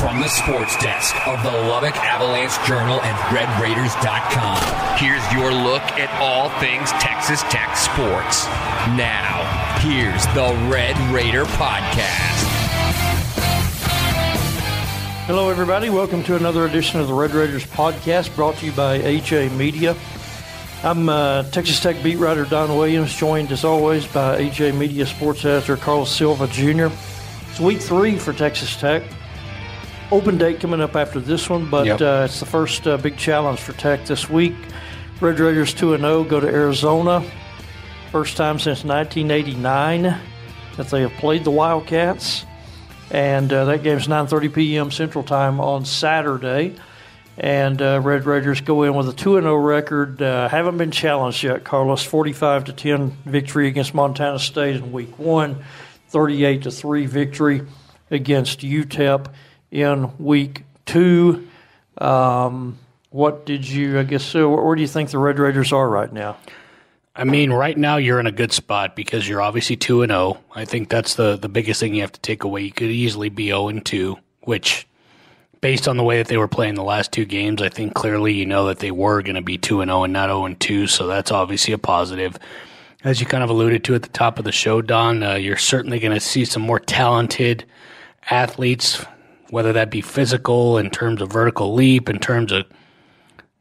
From the sports desk of the Lubbock Avalanche Journal and RedRaiders.com, here's your look at all things Texas Tech sports. Now, here's the Red Raider Podcast. Hello, everybody. Welcome to another edition of the Red Raiders podcast brought to you by AJ Media. I'm uh, Texas Tech beat writer Don Williams, joined as always by AJ Media sports editor Carlos Silva Jr. It's week three for Texas Tech. Open date coming up after this one, but Yep. uh, it's the first uh, big challenge for Tech this week. Red Raiders 2 0 go to Arizona. First time since 1989 that they have played the Wildcats and uh, that game's 9:30 p.m. Central Time on Saturday. And uh, Red Raiders go in with a 2 0 record. Uh, haven't been challenged yet. Carlos 45 to 10 victory against Montana State in Week One, 38 to 3 victory against UTEP in Week Two. Um, what did you? I guess. Uh, where do you think the Red Raiders are right now? I mean, right now you're in a good spot because you're obviously two and zero. I think that's the the biggest thing you have to take away. You could easily be zero and two, which, based on the way that they were playing the last two games, I think clearly you know that they were going to be two and zero and not zero and two. So that's obviously a positive. As you kind of alluded to at the top of the show, Don, uh, you're certainly going to see some more talented athletes, whether that be physical in terms of vertical leap, in terms of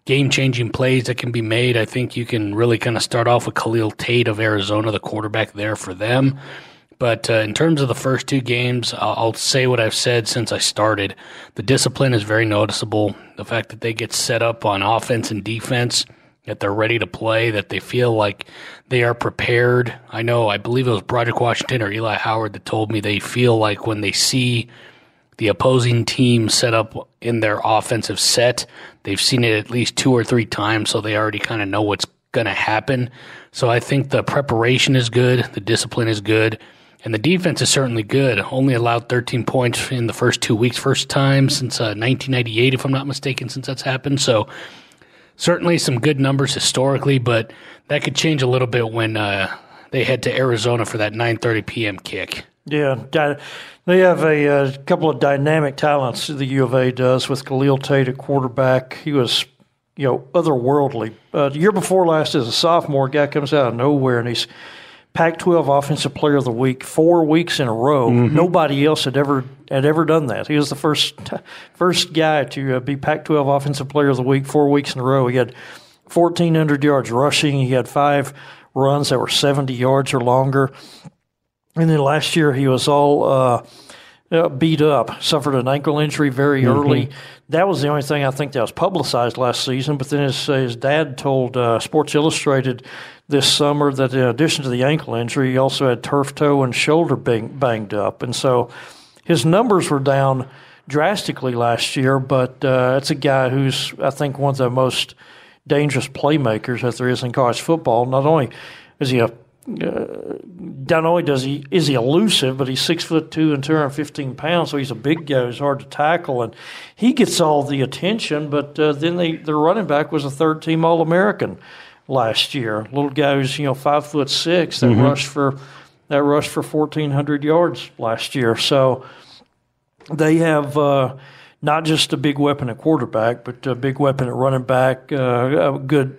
game changing plays that can be made. I think you can really kind of start off with Khalil Tate of Arizona, the quarterback there for them. But uh, in terms of the first two games, I'll, I'll say what I've said since I started. The discipline is very noticeable. The fact that they get set up on offense and defense, that they're ready to play, that they feel like they are prepared. I know, I believe it was Broderick Washington or Eli Howard that told me they feel like when they see the opposing team set up in their offensive set. They've seen it at least two or three times, so they already kind of know what's going to happen. So I think the preparation is good, the discipline is good, and the defense is certainly good. Only allowed 13 points in the first two weeks, first time since uh, 1998, if I'm not mistaken, since that's happened. So certainly some good numbers historically, but that could change a little bit when uh, they head to Arizona for that 9:30 p.m. kick. Yeah, they have a, uh couple of dynamic talents. The U of A does with Khalil Tate at quarterback. He was, you know, otherworldly. Uh, the year before last, as a sophomore, guy comes out of nowhere and he's Pac-12 Offensive Player of the Week four weeks in a row. Nobody else had ever had ever done that. He was the first first guy to uh, be Pac-12 Offensive Player of the Week four weeks in a row. He had 1,400 yards rushing. He had five runs that were 70 yards or longer. And then last year he was all uh, uh, beat up, suffered an ankle injury very early. That was the only thing I think that was publicized last season. But then his, his dad told uh, Sports Illustrated this summer that in addition to the ankle injury, he also had turf toe and shoulder bang, banged up. And so his numbers were down drastically last year, but uh, it's a guy who's, I think, one of the most dangerous playmakers that there is in college football. Not only is he a not only does he is he elusive, but he's six foot two and two hundred fifteen pounds, so he's a big guy. He's hard to tackle, and he gets all the attention. But uh, then they, their running back was a third team All American last year. Little guy who's you know five foot six that rushed for that rushed for fourteen hundred yards last year. So they have. Uh, not just a big weapon at quarterback, but a big weapon at running back. Uh, a good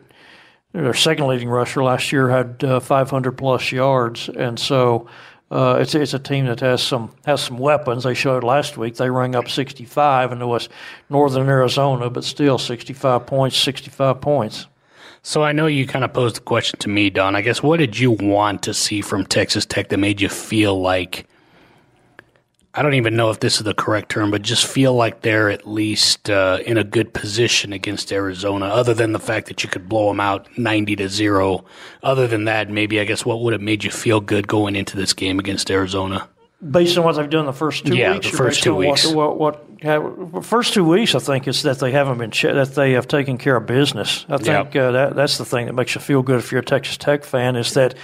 their second leading rusher last year had uh, 500 plus yards, and so uh, it's it's a team that has some has some weapons. They showed last week they rang up 65, and it was Northern Arizona, but still 65 points, 65 points. So I know you kind of posed the question to me, Don. I guess what did you want to see from Texas Tech that made you feel like I don't even know if this is the correct term, but just feel like they're at least uh, in a good position against Arizona. Other than the fact that you could blow them out ninety to zero. Other than that, maybe I guess what would have made you feel good going into this game against Arizona? based on what they've done the first two Yeah, weeks. the first two weeks. What, what, what first two weeks, I think, is that they haven't been that they have taken care of business. I think uh, that that's the thing that makes you feel good if you're a Texas Tech fan is that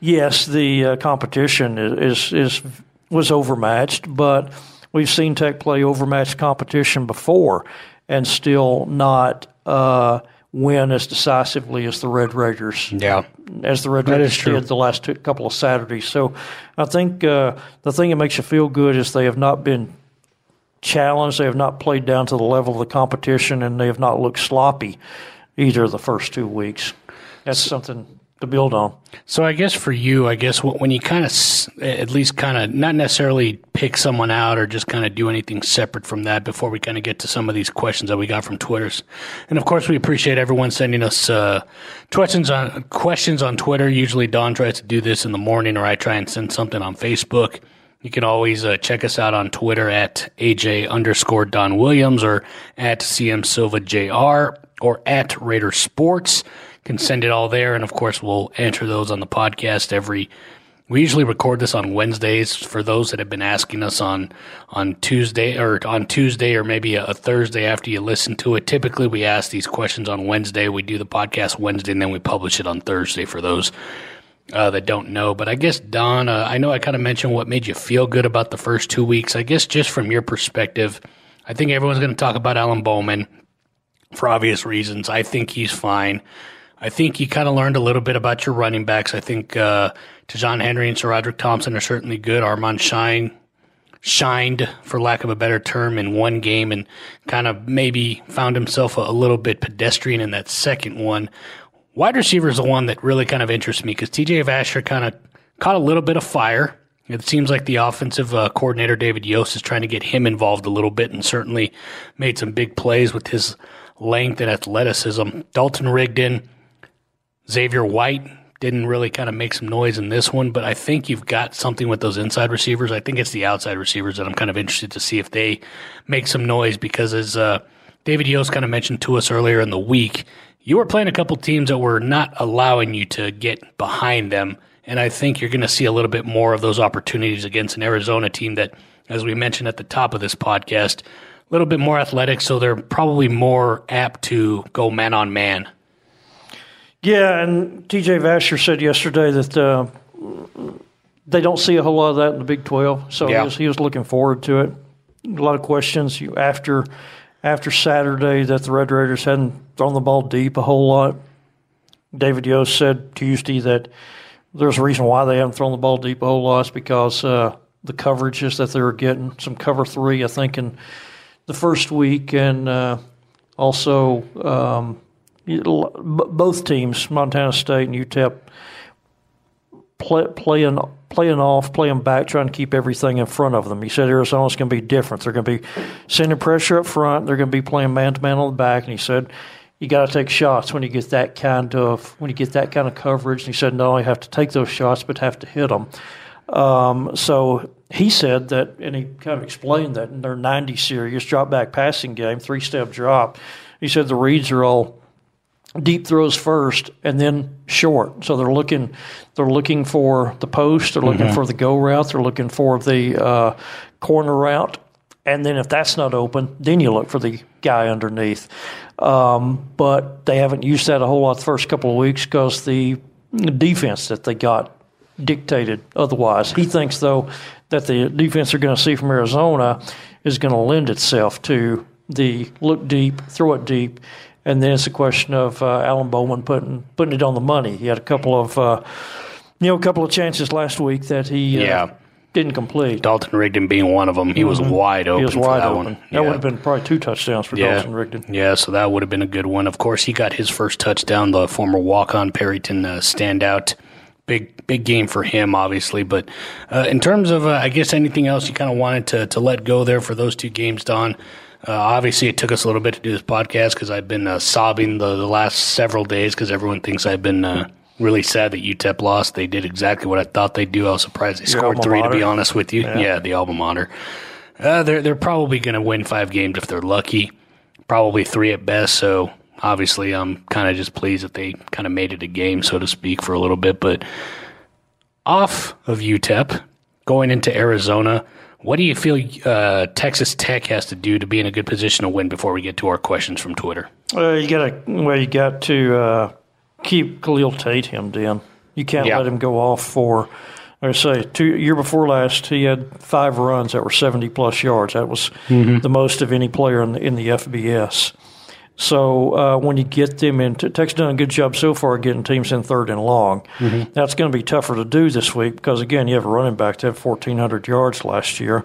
yes, the uh, competition is, is is was overmatched, but we've seen Tech play overmatched competition before and still not. Uh, Win as decisively as the Red Raiders Yeah. as the Red That Raiders did the last two, couple of Saturdays. So I think uh, the thing that makes you feel good is they have not been challenged. They have not played down to the level of the competition, and they have not looked sloppy either the first two weeks. That's something to build on. So I guess for you, I guess when you kind of at least kind of not necessarily pick someone out or just kind of do anything separate from that before we kind of get to some of these questions that we got from Twitter's, and of course we appreciate everyone sending us uh, questions on questions on Twitter. Usually Don tries to do this in the morning, or I try and send something on Facebook. You can always uh, check us out on Twitter at AJ underscore Don Williams or at CM Silva JR or at Raider Sports. Can send it all there. And of course, we'll answer those on the podcast every. We usually record this on Wednesdays for those that have been asking us on on Tuesday or on Tuesday or maybe a, a Thursday after you listen to it. Typically, we ask these questions on Wednesday. We do the podcast Wednesday and then we publish it on Thursday for those uh, that don't know. But I guess, Don, uh, I know I kind of mentioned what made you feel good about the first two weeks. I guess just from your perspective, I think everyone's going to talk about Alan Bowman for obvious reasons. I think he's fine. I think you kind of learned a little bit about your running backs. I think uh, Ta'Zhawn Henry and SaRodorick Thompson are certainly good. Armand Shyne shined, for lack of a better term, in one game and kind of maybe found himself a, a little bit pedestrian in that second one. Wide receiver is the one that really kind of interests me because TJ Vasher kind of caught a little bit of fire. It seems like the offensive uh, coordinator David Yost is trying to get him involved a little bit, and certainly made some big plays with his length and athleticism. Dalton Rigdon, Xavier White didn't really kind of make some noise in this one, but I think you've got something with those inside receivers. I think it's the outside receivers that I'm kind of interested to see if they make some noise because as uh, David Yost kind of mentioned to us earlier in the week, you were playing a couple teams that were not allowing you to get behind them. And I think you're going to see a little bit more of those opportunities against an Arizona team that, as we mentioned at the top of this podcast, a little bit more athletic, so they're probably more apt to go man on man. Yeah, and TJ Vasher said yesterday that uh, they don't see a whole lot of that in the Big Twelve, so Yeah. he, was, he was looking forward to it. A lot of questions after after Saturday that the Red Raiders hadn't thrown the ball deep a whole lot. David Yost said Tuesday that there's a reason why they haven't thrown the ball deep a whole lot. It's because uh, the coverages that they were getting, some cover three, I think, in the first week, and uh, also um, both teams, Montana State and UTEP, play, playing playing off, playing back, trying to keep everything in front of them. He said Arizona's going to be different. They're going to be sending pressure up front. They're going to be playing man to man on the back. And he said you got to take shots when you get that kind of when you get that kind of coverage. And he said not only have to take those shots, but have to hit them. Um, so he said that, and he kind of explained that in their 90 series drop back passing game, three step drop. He said the reads are all deep throws first and then short. So they're looking they're looking for the post, they're looking for the go route, they're looking for the uh, corner route, and then if that's not open, then you look for the guy underneath. Um, but they haven't used that a whole lot the first couple of weeks because the defense that they got dictated otherwise. He thinks though that the defense they're going to see from Arizona is going to lend itself to the look deep, throw it deep, and then it's a question of uh, Alan Bowman putting putting it on the money. He had a couple of uh, you know a couple of chances last week that he uh, Yeah. didn't complete. Dalton Rigdon being one of them. He was wide open. he was for wide that open. One. That Yeah. would have been probably two touchdowns for Dalton Rigdon. Yeah, so that would have been a good one. Of course, he got his first touchdown. The former walk-on Perryton uh, standout. Big big game for him, obviously. But uh, in terms of, uh, I guess, anything else you kind of wanted to to let go there for those two games, Don. Uh, obviously, it took us a little bit to do this podcast because I've been uh, sobbing the, the last several days because everyone thinks I've been uh, really sad that UTEP lost. They did exactly what I thought they'd do. I was surprised they scored alma three, to be honest with you. Yeah, the alma mater. Uh, they're they're probably going to win five games if they're lucky. Probably three at best. So obviously, I'm kind of just pleased that they kind of made it a game, so to speak, for a little bit. But off of UTEP, going into Arizona. What do you feel uh, Texas Tech has to do to be in a good position to win before we get to our questions from Twitter? Uh, you got to well, you got to uh, keep Khalil Tate hemmed in. You can't Yeah. let him go off for. Like I say, two year before last, he had five runs that were seventy plus yards. That was the most of any player in the, in the FBS. So uh, when you get them into Tech's done a good job so far getting teams in third and long. That's going to be tougher to do this week because again, you have a running back that had fourteen hundred yards last year.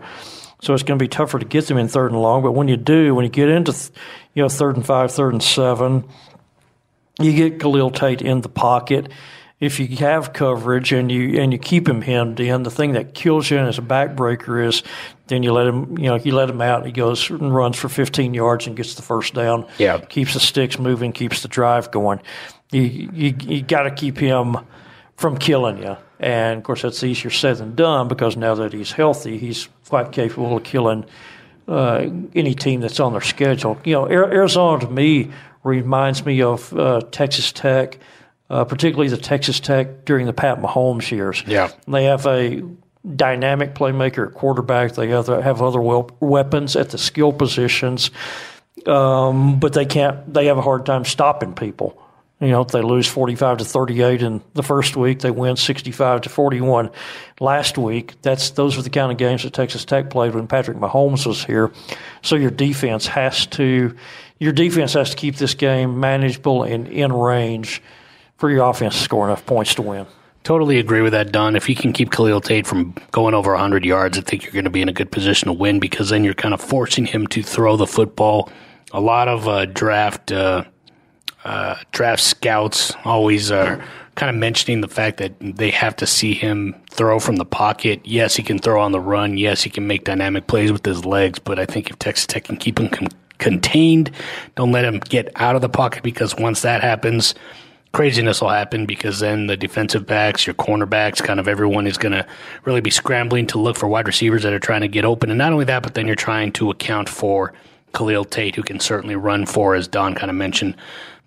So it's going to be tougher to get them in third and long. But when you do, when you get into th- you know third and five, third and seven, you get Khalil Tate in the pocket. If you have coverage and you and you keep him hemmed in, the thing that kills you and is a backbreaker is then you let him you know you let him out he goes and runs for 15 yards and gets the first down. Yeah. keeps the sticks moving, keeps the drive going. You you, you got to keep him from killing you. And of course, that's easier said than done because now that he's healthy, he's quite capable of killing uh, any team that's on their schedule. You know, Arizona to me reminds me of uh, Texas Tech, uh, particularly the Texas Tech during the Pat Mahomes years. Yeah. they have a dynamic playmaker at quarterback. They have, have other wel- weapons at the skill positions, um, but they can't. They have a hard time stopping people. You know, they lose 45 to 38 in the first week, they win 65 to 41 last week. That's those are the kind of games that Texas Tech played when Patrick Mahomes was here. So your defense has to your defense has to keep this game manageable and in range for your offense to score enough points to win. Totally agree with that, Don. If you can keep Khalil Tate from going over 100 yards, I think you're going to be in a good position to win because then you're kind of forcing him to throw the football. A lot of uh, draft uh, uh, draft scouts always are kind of mentioning the fact that they have to see him throw from the pocket. Yes, he can throw on the run. Yes, he can make dynamic plays with his legs. But I think if Texas Tech can keep him con- contained, don't let him get out of the pocket because once that happens, craziness will happen because then the defensive backs, your cornerbacks, kind of everyone is going to really be scrambling to look for wide receivers that are trying to get open. And not only that, but then you're trying to account for Khalil Tate, who can certainly run for, as Don kind of mentioned,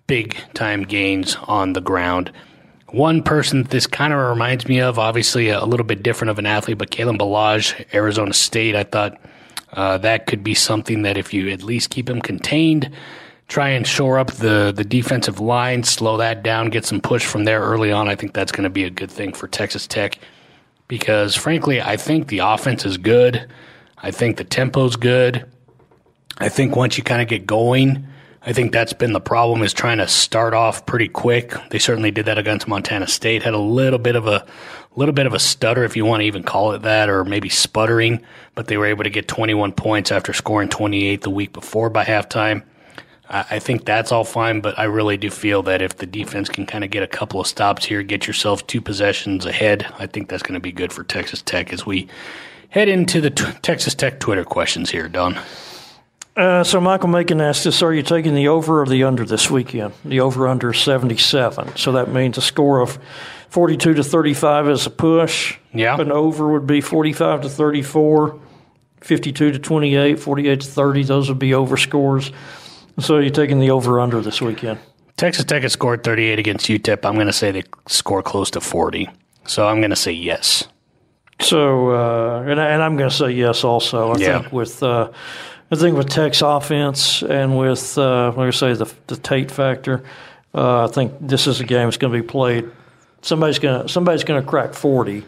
big time gains on the ground. One person this kind of reminds me of, obviously a little bit different of an athlete, but Kalen Balaj, Arizona State, I thought uh, that could be something that if you at least keep him contained, try and shore up the, the defensive line, slow that down, get some push from there early on, I think that's going to be a good thing for Texas Tech because, frankly, I think the offense is good. I think the tempo's good. I think once you kind of get going, I think that's been the problem is trying to start off pretty quick. They certainly did that against Montana State. Had a little bit of a little bit of a stutter, if you want to even call it that, or maybe sputtering, but they were able to get 21 points after scoring 28 the week before by halftime. I I think that's all fine, but I really do feel that if the defense can kind of get a couple of stops here, get yourself two possessions ahead, I think that's going to be good for Texas Tech as we head into the t- Texas Tech Twitter questions here, Don. Uh, so Michael Macon asked us, are you taking the over or the under this weekend? The over under 77. So that means a score of 42 to 35 is a push. Yeah. An over would be 45 to 34, 52 to 28, 48 to 30. Those would be over scores. So you're taking the over under this weekend. Texas Tech has scored 38 against UTEP. I'm going to say they score close to 40. So I'm going to say yes. So, uh, and, and I'm going to say yes also. I Yeah. think with, uh, I think with Tech's offense and with, uh, like I say, the, the Tate factor, uh, I think this is a game that's going to be played. Somebody's going to somebody's going to crack 40,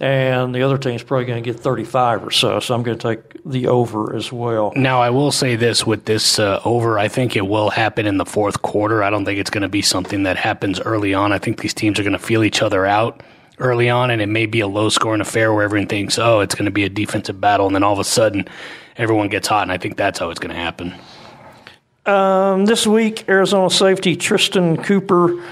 and the other team's probably going to get 35 or so. So I'm going to take the over as well. Now, I will say this with this uh, over, I think it will happen in the fourth quarter. I don't think it's going to be something that happens early on. I think these teams are going to feel each other out early on, and it may be a low scoring affair where everyone thinks, oh, it's going to be a defensive battle, and then all of a sudden everyone gets hot, and I think that's how it's going to happen. Um, this week, Arizona safety Tristan Cooper,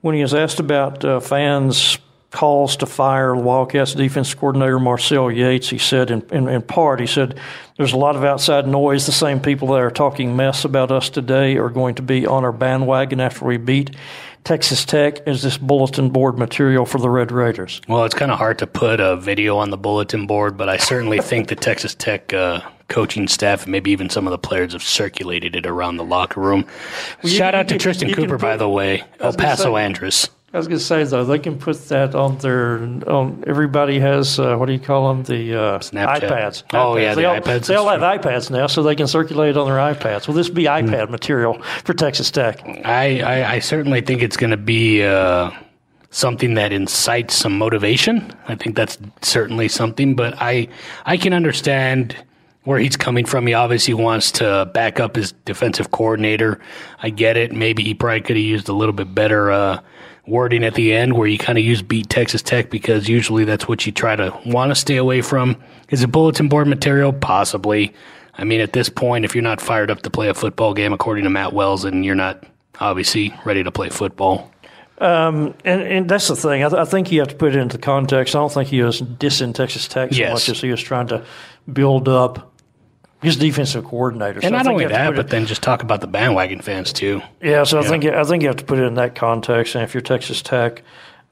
when he was asked about uh, fans' calls to fire Wildcats defense coordinator Marcel Yates, he said, in, in, in part, he said, there's a lot of outside noise. The same people that are talking mess about us today are going to be on our bandwagon after we beat Texas Tech as this bulletin board material for the Red Raiders. Well, it's kind of hard to put a video on the bulletin board, but I certainly think the Texas Tech uh, coaching staff, and maybe even some of the players, have circulated it around the locker room. you Shout can- out to Tristan Cooper, by the way, El Paso say-. I was going to say though, they can put that on their on. Everybody has uh, what do you call them? The uh, Snapchat. iPads. Oh, yeah, they the all, iPads, They all have iPads now, so they can circulate on their iPads. Will this be iPad material for Texas Tech? I, I, I certainly think it's going to be uh, something that incites some motivation. I think that's certainly something, but I I can understand where he's coming from. He obviously wants to back up his defensive coordinator. I get it. Maybe he probably could have used a little bit better uh, wording at the end where you kind of use beat Texas Tech because usually that's what you try to want to stay away from. Is it bulletin board material? Possibly. I mean, at this point, if you're not fired up to play a football game, according to Matt Wells, and you're not obviously ready to play football. Um, And, and that's the thing. I, th- I think you have to put it into context. I don't think he was dissing Texas Tech so Yes. much as he was trying to build up his defensive coordinator. So And not only you that, but it- then just talk about the bandwagon fans too. Yeah, so I think I think you have to put it in that context. And if you're Texas Tech,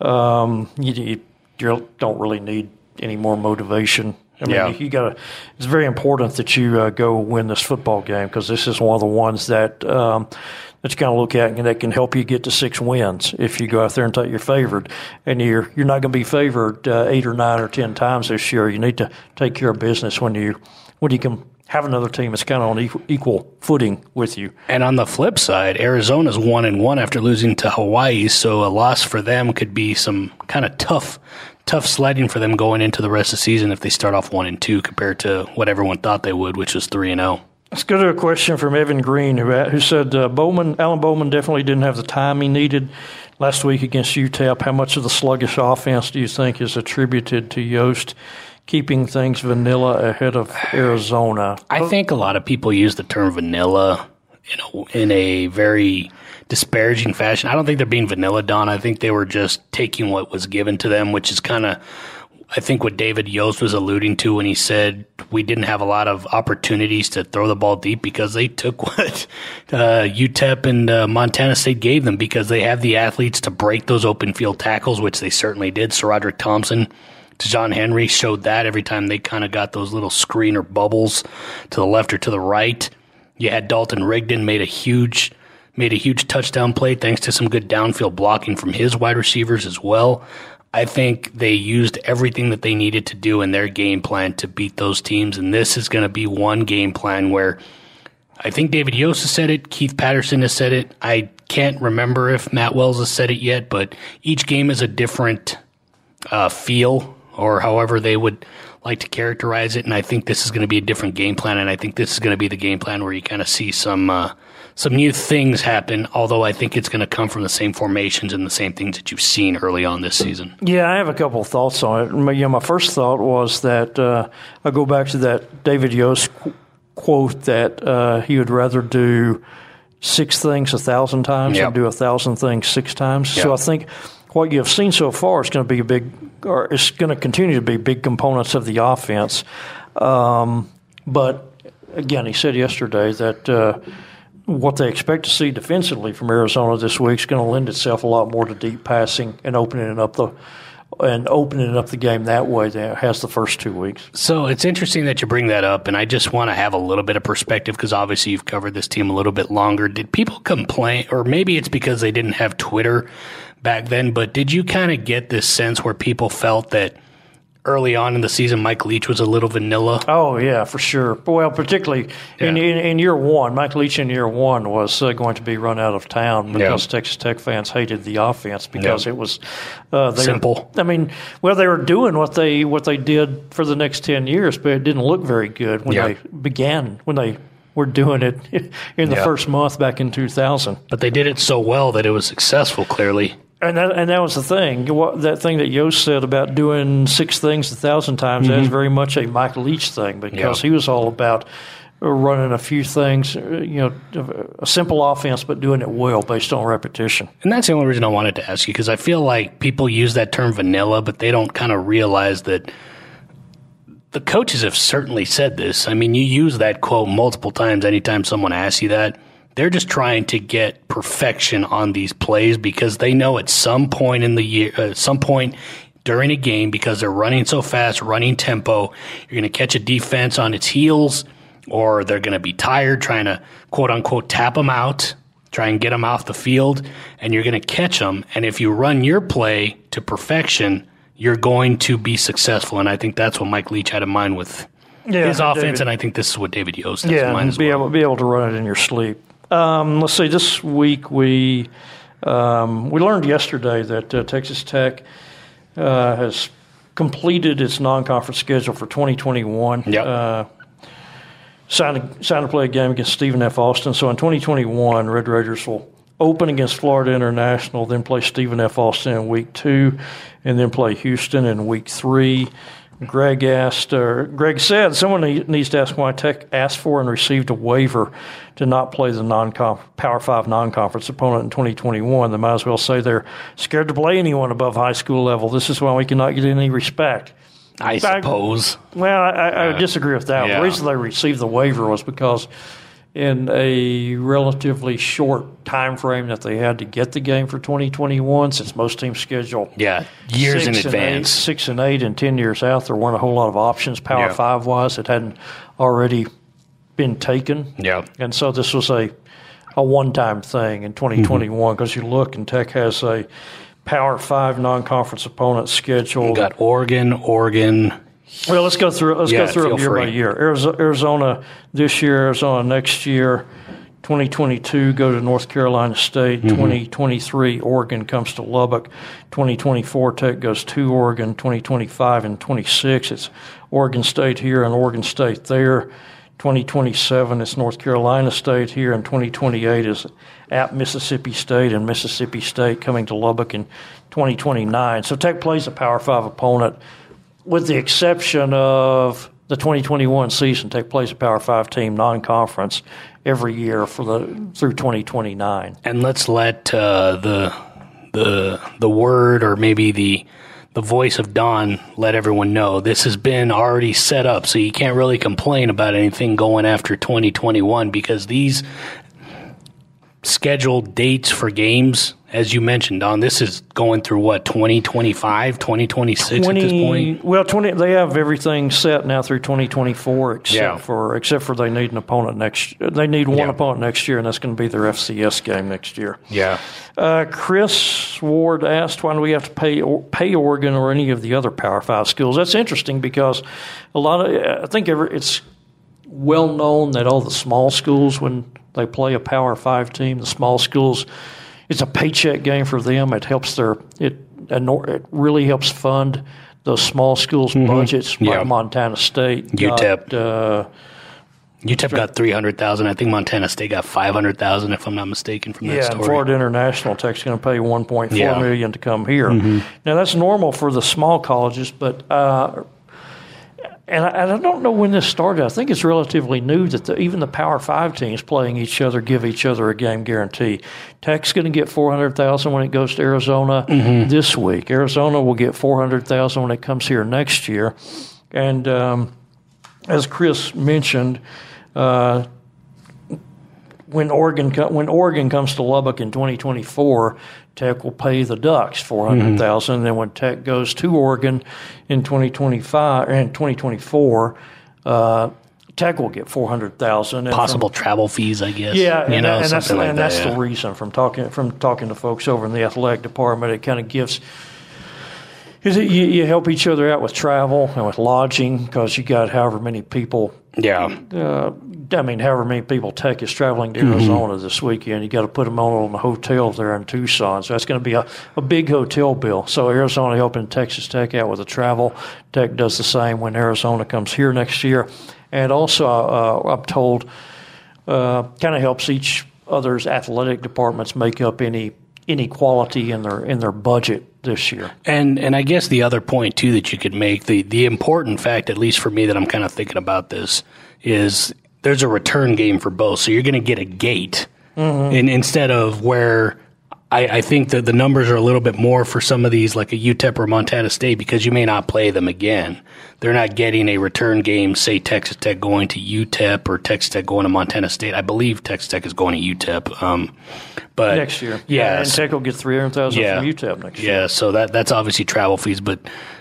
um, you, you, you don't really need any more motivation. I mean, Yeah. you, got to. It's very important that you uh, go win this football game because this is one of the ones that um, that you kind of look at and that can help you get to six wins if you go out there and take your favored. And you're you're not going to be favored uh, eight or nine or ten times this year. You need to take care of business when you when you can have another team that's kind of on equal, footing with you. And on the flip side, Arizona's one and one after losing to Hawaii, so a loss for them could be some kind of tough, tough sledding for them going into the rest of the season if they start off one and two compared to what everyone thought they would, which was three and oh. zero. Let's go to a question from Evan Green, who, who said uh, Bowman, Alan Bowman definitely didn't have the time he needed last week against UTEP. How much of the sluggish offense do you think is attributed to Yost keeping things vanilla ahead of Arizona? I think a lot of people use the term vanilla in a, in a very disparaging fashion. I don't think they're being vanilla, Don. I think they were just taking what was given to them, which is kind of, I think, what David Yost was alluding to when he said we didn't have a lot of opportunities to throw the ball deep because they took what uh, UTEP and uh, Montana State gave them because they have the athletes to break those open field tackles, which they certainly did. SaRodorick Thompson. Ta'Zhawn Henry showed that every time they kind of got those little screen or bubbles to the left or to the right. You had Dalton Rigdon made a huge made a huge touchdown play thanks to some good downfield blocking from his wide receivers as well. I think they used everything that they needed to do in their game plan to beat those teams, and this is going to be one game plan where I think David Yost has said it, Keith Patterson has said it. I can't remember if Matt Wells has said it yet, but each game is a different uh, feel or however they would like to characterize it. And I think this is going to be a different game plan. And I think this is going to be the game plan where you kind of see some uh, some new things happen. Although I think it's going to come from the same formations and the same things that you've seen early on this season. Yeah, I have a couple of thoughts on it. My, you know, my first thought was that uh, I go back to that David Yost qu- quote that uh, he would rather do six things a thousand times Yep. than do a thousand things six times. So I think what you have seen so far is going to be a big, or it's going to continue to be big components of the offense. Um, but again, he said yesterday that. Uh, what they expect to see defensively from Arizona this week is going to lend itself a lot more to deep passing and opening up the and opening up the game that way than it has the first two weeks. So it's interesting that you bring that up, and I just want to have a little bit of perspective because obviously you've covered this team a little bit longer. Did people complain, or maybe it's because they didn't have Twitter back then, but did you kind of get this sense where people felt that early on in the season Mike Leach was a little vanilla? Oh yeah, for sure. Well, particularly in, Yeah. in, in year one, Mike Leach in year one was uh, going to be run out of town because Yeah. Texas Tech fans hated the offense because Yeah. it was uh, they Simple. I mean, well, they were doing what they what they did for the next ten years, but it didn't look very good when they began when they were doing it in the Yeah. first month back in two thousand. But they did it so well that it was successful, clearly. And that, and that was the thing. What, that thing that Yost said about doing six things a thousand times, that's very much a Mike Leach thing because Mm-hmm. Yeah. he was all about running a few things, uh, you know, a simple offense, but doing it well based on repetition. And that's the only reason I wanted to ask you because I feel like people use that term vanilla, but they don't kind of realize that the coaches have certainly said this. I mean, you use that quote multiple times anytime someone asks you that. They're just trying to get perfection on these plays because they know at some point in the year, uh, some point during a game, because they're running so fast, running tempo, you're going to catch a defense on its heels, or they're going to be tired trying to quote unquote tap them out try and get them off the field, and you're going to catch them. And if you run your play to perfection, you're going to be successful. And I think that's what Mike Leach had in mind with Yeah, his offense, David. and I think this is what David Yost has in Yeah, mind and as be well. able be able to run it in your sleep. Um, let's see. This week we um, we learned yesterday that uh, Texas Tech uh, has completed its non-conference schedule for 2021. Yep. Uh, signed signed to play a game against Stephen F. Austin. So in 2021, Red Raiders will open against Florida International, then play Stephen F. Austin in week two, and then play Houston in week three. Greg asked, or Greg said, someone needs to ask why Tech asked for and received a waiver to not play the Power Five non-conference opponent in 2021. They might as well say they're scared to play anyone above high school level. This is why we cannot get any respect. I suppose. Well, I, I, I uh, disagree with that. yeah. The reason they received the waiver was because in a relatively short time frame that they had to get the game for 2021, since most teams schedule Yeah, years in and eight- advance. six and eight and ten years out, there weren't a whole lot of options Power Yeah. Five wise that hadn't already been taken. Yeah. And so this was a a one time thing in 2021 because mm-hmm. you look and Tech has a Power Five non conference opponent scheduled. We got Oregon, Oregon. Well, let's go through. Let's Yeah, go through year by year. Arizona, Arizona this year, Arizona next year. 2022 go to North Carolina State. Mm-hmm. 2023 Oregon comes to Lubbock. 2024 Tech goes to Oregon. 2025 and 26 it's Oregon State here and Oregon State there. 2027 it's North Carolina State here, and 2028 is at Mississippi State and Mississippi State coming to Lubbock in 2029. So Tech plays a Power Five opponent with the exception of the 2021 season, take place a Power Five team non-conference every year for the through 2029. and let's let uh, the the the word or maybe the the voice of Don let everyone know this has been already set up, so you can't really complain about anything going after 2021 because these scheduled dates for games, as you mentioned, Don, this is going through what 2025, 2026 at this point. Well, 20. They have everything set now through 2024, except Yeah. for except for they need an opponent next. They need one Yeah. opponent next year, and that's going to be their FCS game next year. Yeah. Uh, Chris Ward asked, "Why do we have to pay or, pay Oregon or any of the other Power Five schools?" That's interesting because a lot of I think every, it's well known that all the small schools, when they play a Power Five team, the small schools, it's a paycheck game for them. It helps their it it really helps fund those small schools' budgets. Mm-hmm. Yeah. Like Montana State, UTEP. got, uh, UTEP got 300,000. I think Montana State got 500,000 if I'm not mistaken from that Yeah, and story. Florida International Tech's going to pay one point four Yeah. million to come here. Now that's normal for the small colleges, but uh, and I, and I don't know when this started. I think it's relatively new that the, even the Power Five teams playing each other give each other a game guarantee. Tech's going to get four hundred thousand when it goes to Arizona this week. Arizona will get four hundred thousand when it comes here next year, and um, as Chris mentioned. Uh, when Oregon when Oregon comes to Lubbock in 2024, Tech will pay the Ducks 400,000. Mm-hmm. Then when Tech goes to Oregon in 2025 and 2024, uh, Tech will get 400,000. And from- Possible travel fees, I guess. yeah, you and, know, and that's like and that. that's yeah. the reason from talking from talking to folks over in the athletic department. It kind of gives. Is it, you, you help each other out with travel and with lodging because you got however many people yeah. uh, I mean, however many people Tech is traveling to Mm-hmm. Arizona this weekend, you got to put them all on the hotels there in Tucson. So that's going to be a, a big hotel bill. So Arizona helping Texas Tech out with the travel. Tech does the same when Arizona comes here next year, and also uh, I'm told uh, kind of helps each other's athletic departments make up any inequality in their in their budget this year. And and I guess the other point too that you could make the the important fact, at least for me, that I'm kind of thinking about this is there's a return game for both, so you're going to get a gate, mm-hmm. and instead of where. I, I think that the numbers are a little bit more for some of these, like a UTEP or Montana State, because you may not play them again. They're not getting a return game, say Texas Tech going to UTEP or Texas Tech going to Montana State. I believe Texas Tech is going to UTEP. Um, but Next year, yeah, and Tech will get three hundred thousand Yeah. from UTEP next year. Yeah, so that that's obviously travel fees, but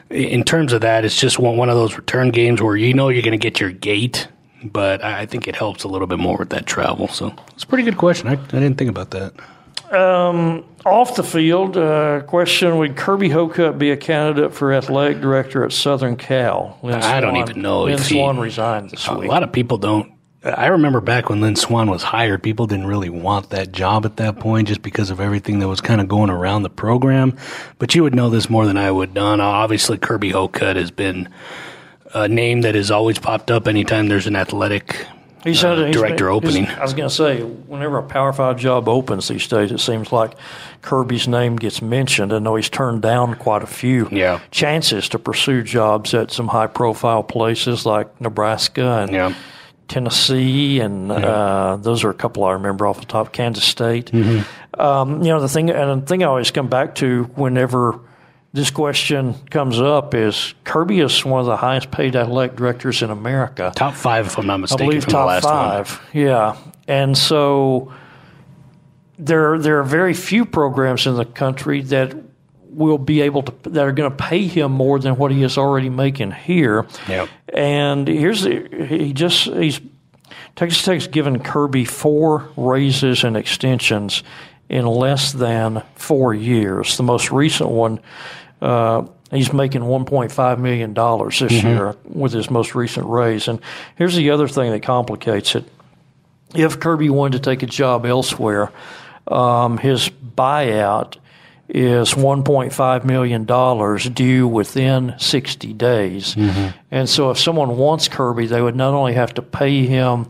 in terms of that, it's just one one of those return games where you know you're going to get your gate but I I think it helps a little bit more with that travel. So it's a pretty good question. I, I didn't think about that. Off the field, uh, question: Would Kirby Hocutt be a candidate for athletic director at Southern Cal? Lynn I don't even know Lynn if he- Swann resigned this A week. lot of people don't. I remember back when Lynn Swann was hired, people didn't really want that job at that point just because of everything that was kind of going around the program. But you would know this more than I would, Don. Obviously, Kirby Hocutt has been a name that has always popped up anytime there's an athletic He's uh, he's director been- opening. I was going to say, whenever a Power Five job opens these days, it seems like Kirby's name gets mentioned. I know he's turned down quite a few Yeah. chances to pursue jobs at some high-profile places like Nebraska and Yeah. Tennessee, and uh, those are a couple I remember off the top. Kansas State. Mm-hmm. Um, you know, the thing, and the thing I always come back to whenever this question comes up is Kirby is one of the highest-paid athletic directors in America. Top five, if I'm not I mistaken, believe from the top last one. five. Yeah, and so there there are very few programs in the country that will be able to that are going to pay him more than what he is already making here. Yep. And here's the, he just he's Texas Tech's given Kirby four raises and extensions in less than four years. The most recent one. Uh, He's making $1.5 million this year with his most recent raise. And here's the other thing that complicates it. If Kirby wanted to take a job elsewhere, um, his buyout is $1.5 million due within 60 days. And so if someone wants Kirby, they would not only have to pay him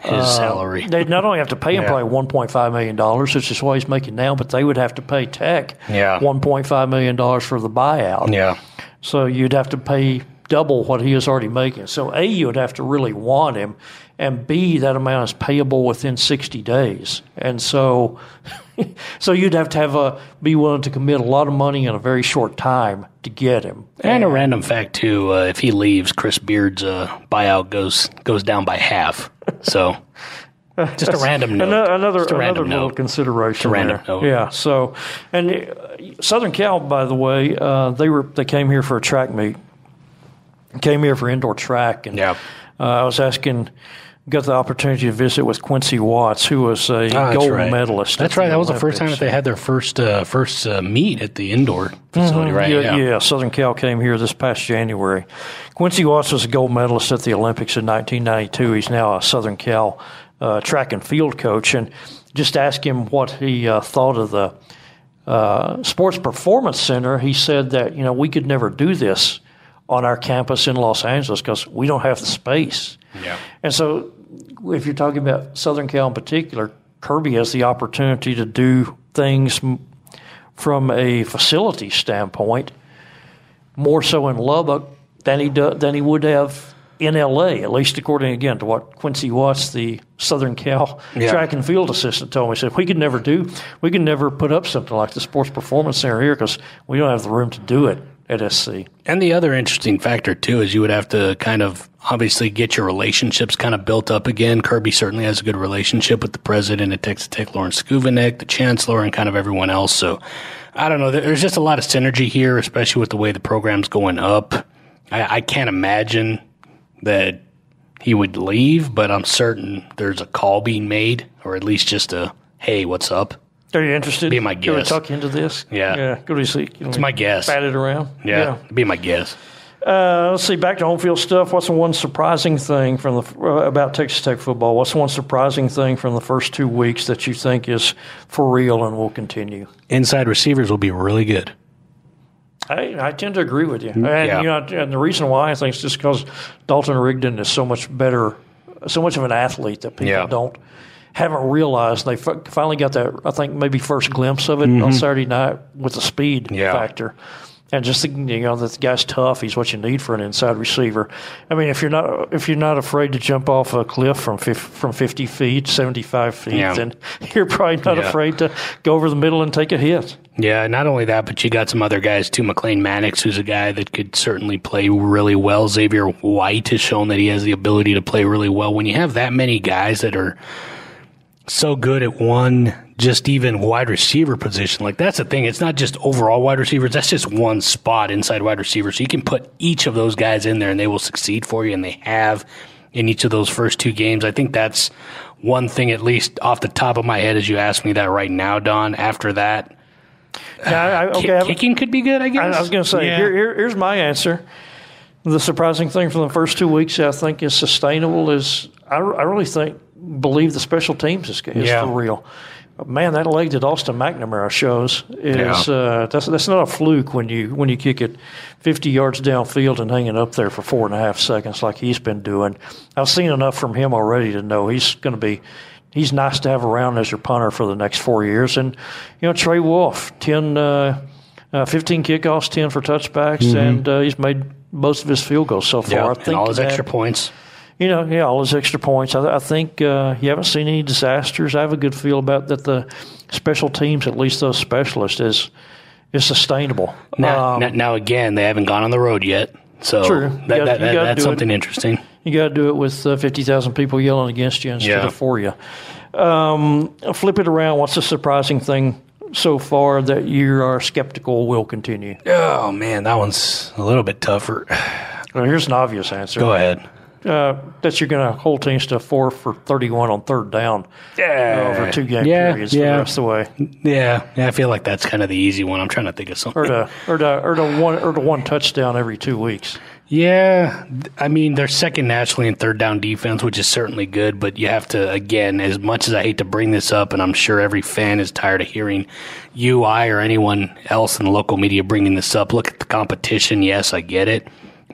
His salary. They'd not only have to pay him Yeah. probably one point five million dollars, which is what he's making now, but they would have to pay Tech Yeah. one point five million dollars for the buyout. Yeah. So you'd have to pay double what he is already making. So A, you would have to really want him, and B, that amount is payable within sixty days. And so, so you'd have to have a be willing to commit a lot of money in a very short time to get him. And a random fact too: uh, if he leaves, Chris Beard's uh, buyout goes goes down by half. So, just a random note. Ano- Another, Just a another random little note. consideration. random there. note. Yeah. So, and uh, Southern Cal, by the way, uh, they were they came here for a track meet. Came here for indoor track, and Yeah. uh, I was asking. Got the opportunity to visit with Quincy Watts, who was a that's gold right. medalist. That's right. That was the first time that they had their first uh, first uh, meet at the indoor facility, right? Yeah, yeah. Southern Cal came here this past January. Quincy Watts was a gold medalist at the Olympics in 1992. He's now a Southern Cal uh, track and field coach, and just asked him what he uh, thought of the uh, Sports Performance Center. He said that you know we could never do this on our campus in Los Angeles because we don't have the space. Yeah. And so, if you're talking about Southern Cal in particular, Kirby has the opportunity to do things from a facility standpoint more so in Lubbock than he do, than he would have in L.A. At least according again to what Quincy Watts, the Southern Cal Yeah. track and field assistant, told me. He said we could never do, we could never put up something like the Sports Performance Center here because we don't have the room to do it at SC. And the other interesting factor too is you would have to kind of obviously get your relationships kind of built up again. Kirby certainly has a good relationship with the president at Texas Tech, Lawrence Schovanec, the chancellor, and kind of everyone else. So I don't know. There's just a lot of synergy here, especially with the way the program's going up. I, I can't imagine that he would leave, but I'm certain there's a call being made, or at least just a hey, what's up? Are you interested? Be my Go to guess. talk into this. Yeah. yeah. Go to see. It's my guess. Bat it around. Yeah, be my guess. Uh, let's see. Back to home field stuff. What's the one surprising thing from the uh, about Texas Tech football? What's the one surprising thing from the first two weeks that you think is for real and will continue? Inside receivers will be really good. I, I tend to agree with you, and yeah. you know, and the reason why I think is just because Dalton Rigdon is so much better, so much of an athlete that people Yeah. don't haven't realized. They fi- finally got that. I think maybe first glimpse of it on Saturday night with the speed Mm-hmm. Yeah. factor. And just you know, that the guy's tough. He's what you need for an inside receiver. I mean, if you're not if you're not afraid to jump off a cliff from fif- from 50 feet, 75 feet, Yeah. then you're probably not Yeah. afraid to go over the middle and take a hit. Yeah, not only that, but you got some other guys too. McLane Mannix, who's a guy that could certainly play really well. Xavier White has shown that he has the ability to play really well. When you have that many guys that are so good at one, just even wide receiver position, like that's the thing. It's not just overall wide receivers. That's just one spot inside wide receiver. So you can put each of those guys in there and they will succeed for you, and they have. in each of those first two games. I think that's one thing, at least off the top of my head, as you ask me that right now, Don. After that, Yeah, I, I- okay, ki- I'm- kicking could be good, I I, guess. I was going to say, Yeah. here, here, here's my answer. The surprising thing from the first two weeks, I think, is sustainable. Is I, I really think believe the special teams is, is Yeah. for real. Man, that leg that Austin McNamara shows is Yeah. uh, that's that's not a fluke when you when you kick it fifty yards downfield and hang it up there for four and a half seconds like he's been doing. I've seen enough from him already to know he's going to be he's nice to have around as your punter for the next four years. And you know Trey Wolff, ten. Uh, uh, 15 kickoffs, 10 for touchbacks, and uh, he's made most of his field goals so far. Yeah, I and all his that- extra points. You know, yeah, all his extra points. I, I think uh, you haven't seen any disasters. I have a good feel about that. The special teams, at least those specialists, is is sustainable. Now, Um, now, now again, they haven't gone on the road yet, so True. That, gotta- that, that- that's do it. something interesting. You got to do it with uh, 50,000 people yelling against you instead Yeah. of for you. Um, flip it around. What's the surprising thing so far that you are skeptical will continue? Oh man, that one's a little bit tougher. Well, here's an obvious answer. Go ahead. Uh, that you're going to hold teams to four for 31 on third down Yeah, over two game yeah, periods yeah. the rest of the way. Yeah, yeah, I feel like that's kind of the easy one. I'm trying to think of something. Or to, or to, or to one, or to one touchdown every two weeks. Yeah, I mean they're second nationally in third down defense, which is certainly good. But you have to again, as much as I hate to bring this up, and I'm sure every fan is tired of hearing you, I, or anyone else in the local media bringing this up. Look at the competition. Yes, I get it.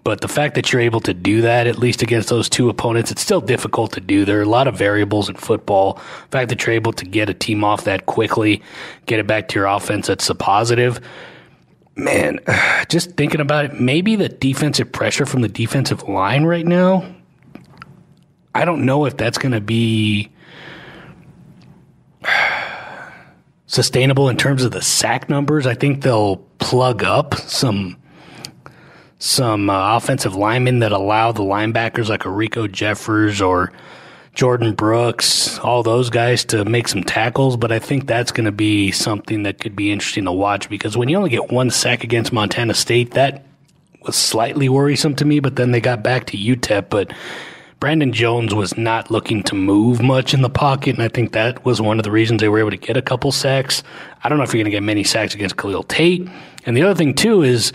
But the fact that you're able to do that, at least against those two opponents, it's still difficult to do. There are a lot of variables in football. The fact that you're able to get a team off that quickly, get it back to your offense, that's a positive man, just thinking about it, maybe the defensive pressure from the defensive line right now. I don't know if that's going to be sustainable in terms of the sack numbers. I think they'll plug up some some uh, offensive linemen that allow the linebackers like a Riko Jeffers or Jordyn Brooks, all those guys to make some tackles, but I think that's going to be something that could be interesting to watch because when you only get one sack against Montana State, that was slightly worrisome to me, but then they got back to UTEP, but Brandon Jones was not looking to move much in the pocket, and I think that was one of the reasons they were able to get a couple sacks. I don't know if you're going to get many sacks against Khalil Tate. And the other thing, too, is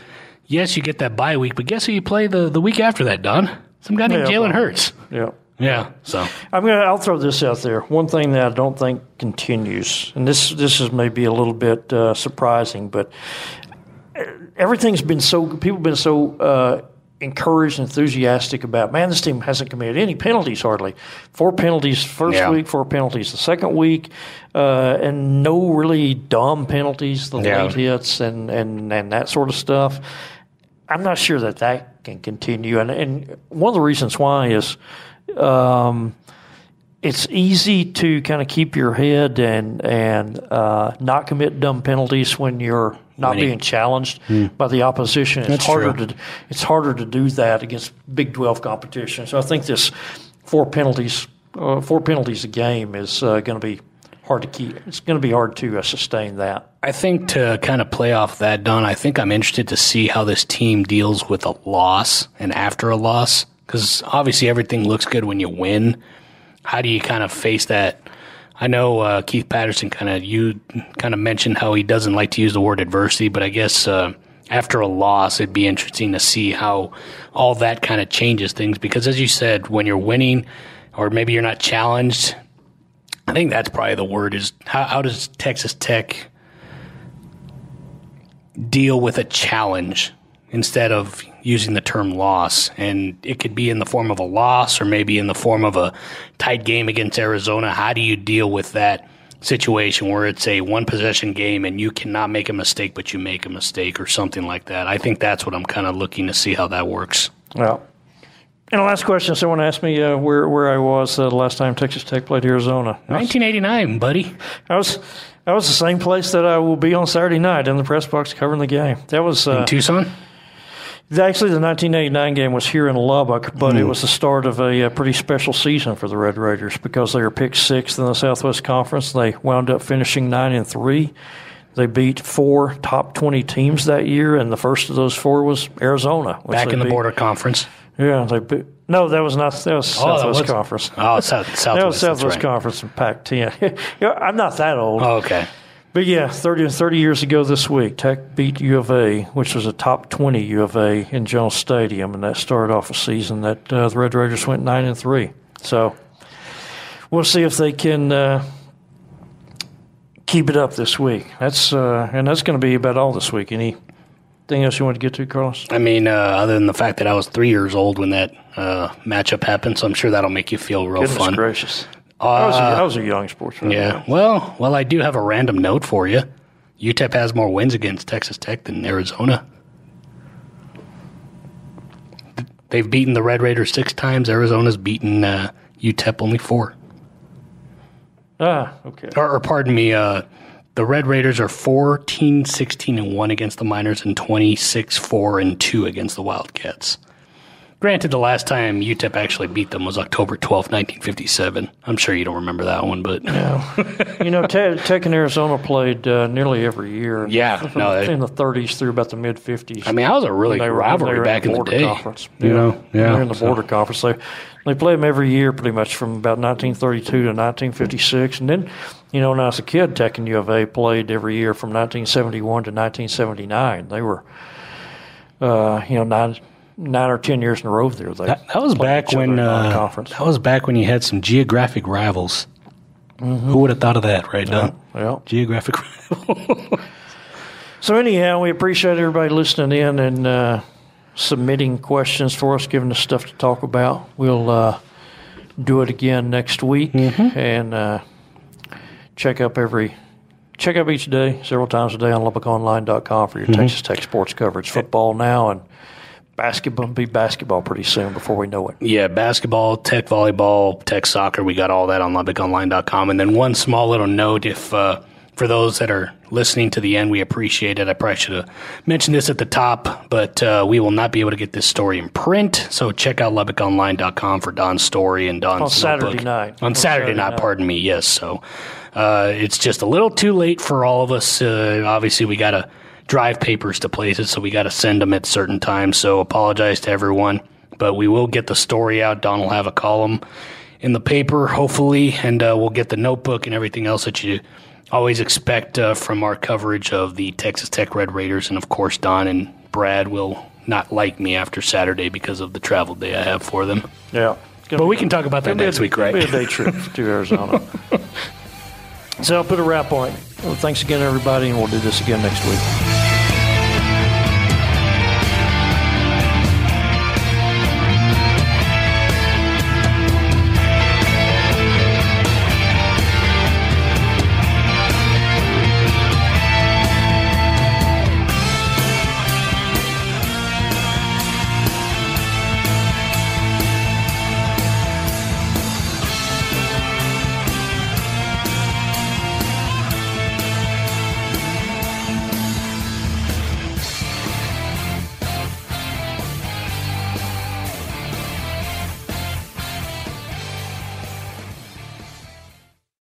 yes, you get that bye week, but guess who you play the, the week after that, Don? Some guy named Yeah, Jalen Hurts. Yeah. Yeah, so. I'm gonna. I'll throw this out there. One thing that I don't think continues, and this this is maybe a little bit uh, surprising, but everything's been so people have been so uh, encouraged, enthusiastic about. Man, this team hasn't committed any penalties hardly. Four penalties first Yeah. week, four penalties the second week, uh, and no really dumb penalties, the Yeah. late hits, and and and that sort of stuff. I'm not sure that that can continue, and and one of the reasons why is um, it's easy to kind of keep your head and and uh, not commit dumb penalties when you're not Winning. being challenged by the opposition. It's That's harder true. to it's harder to do that against Big Twelve competition. So I think this four penalties uh, four penalties a game is uh, going to be hard to keep. It's going to be hard to uh, sustain that. I think to kind of play off that, Don, I think I'm interested to see how this team deals with a loss and after a loss. Because obviously everything looks good when you win. How do you kind of face that? I know uh, Keith Patterson kind of you kind of mentioned how he doesn't like to use the word adversity, but I guess uh, after a loss, it'd be interesting to see how all that kind of changes things. Because as you said, when you're winning, or maybe you're not challenged, I think that's probably the word is how, how does Texas Tech deal with a challenge instead of using the term loss. And it could be in the form of a loss or maybe in the form of a tight game against Arizona. How do you deal with that situation where it's a one possession game and you cannot make a mistake, but you make a mistake or something like that? I think that's what I'm kind of looking to see how that works. Well, and the last question, someone asked me uh, where where I was uh, the last time Texas Tech played Arizona. Was, 1989, buddy. I was I was the same place that I will be on Saturday night in the press box covering the game. That was uh, Tucson? actually the 1989 game was here in Lubbock, but it was the start of a, uh pretty special season for the Red Raiders because they were picked sixth in the Southwest Conference. They wound up finishing nine and three. They beat four top 20 teams that year, and the first of those four was Arizona. Back in the beat. border conference. Yeah, they no, that was not. That was Oh, that Southwest was- Conference. Oh, South, Southwest. that was Southwest right. Conference and Pac-10. I'm not that old, Oh, okay. but yeah, 30, 30 years ago this week, Tech beat U of A, which was a top 20 U of A in Jones Stadium, and that started off a season that uh, the Red Raiders went nine and three. So we'll see if they can uh, keep it up this week. That's uh, and that's going to be about all this week. Anything else you want to get to, Carlos? I mean, uh, other than the fact that I was three years old when that uh, matchup happened, so I'm sure that'll make you feel real Goodness fun. gracious. I, was a, I was a young sportsman. Uh, Yeah. Well, well, I do have a random note for you. UTEP has more wins against Texas Tech than Arizona. They've beaten the Red Raiders six times. Arizona's beaten uh, UTEP only four. Ah, okay. Or, or pardon me, uh, the Red Raiders are 14, 16, and 1 against the Miners and 26, 4, and 2 against the Wildcats. Granted, the last time UTEP actually beat them was October 12th, 1957. I'm sure you don't remember that one, but No. You know, Te- Tech and Arizona played uh, nearly every year. Yeah, from, no, in the 30s through about the mid 50s. I mean, that was a really They were- rivalry they were back in the border day. Conference. You know, yeah. They're in the so- border conference. They they played them every year, pretty much from about 1932 to 1956, and then, you know, when I was a kid, Tech and U of A played every year from 1971 to 1979. They were, uh, you know, nine nine or ten years in a row there. They That, that was back when uh, non-conference. that was back when you had some geographic rivals. Who would have thought of that, right, Don? Well, Geographic rival. So anyhow, we appreciate everybody listening in and uh, submitting questions for us, giving us stuff to talk about. We'll uh, do it again next week and uh, check up every check up each day, several times a day on LubbockOnline.com for your Texas Tech sports coverage. Football now and basketball. Be basketball pretty soon before we know it. Yeah, basketball, tech volleyball, tech soccer. We got all that on LubbockOnline.com. And then one small little note if uh, for those that are listening to the end, we appreciate it. I probably should have mentioned this at the top, but uh, we will not be able to get this story in print. So check out LubbockOnline.com for Don's story and Don's On Saturday notebook. night. On, On Saturday, Saturday night, night. pardon me. Yes. So uh, it's just a little too late for all of us. Uh, obviously, we got to drive papers to places, so we got to send them at certain times. So apologize to everyone, but we will get the story out. Don will have a column in the paper, hopefully, and uh, we'll get the notebook and everything else that you always expect uh, from our coverage of the Texas Tech Red Raiders. And of course, Don and Brad will not like me after Saturday because of the travel day I have for them. Yeah. But we can talk about that a- next week, right? It'll be a day trip to Arizona. so I'll put a wrap on it. Well, thanks again, everybody, and we'll do this again next week.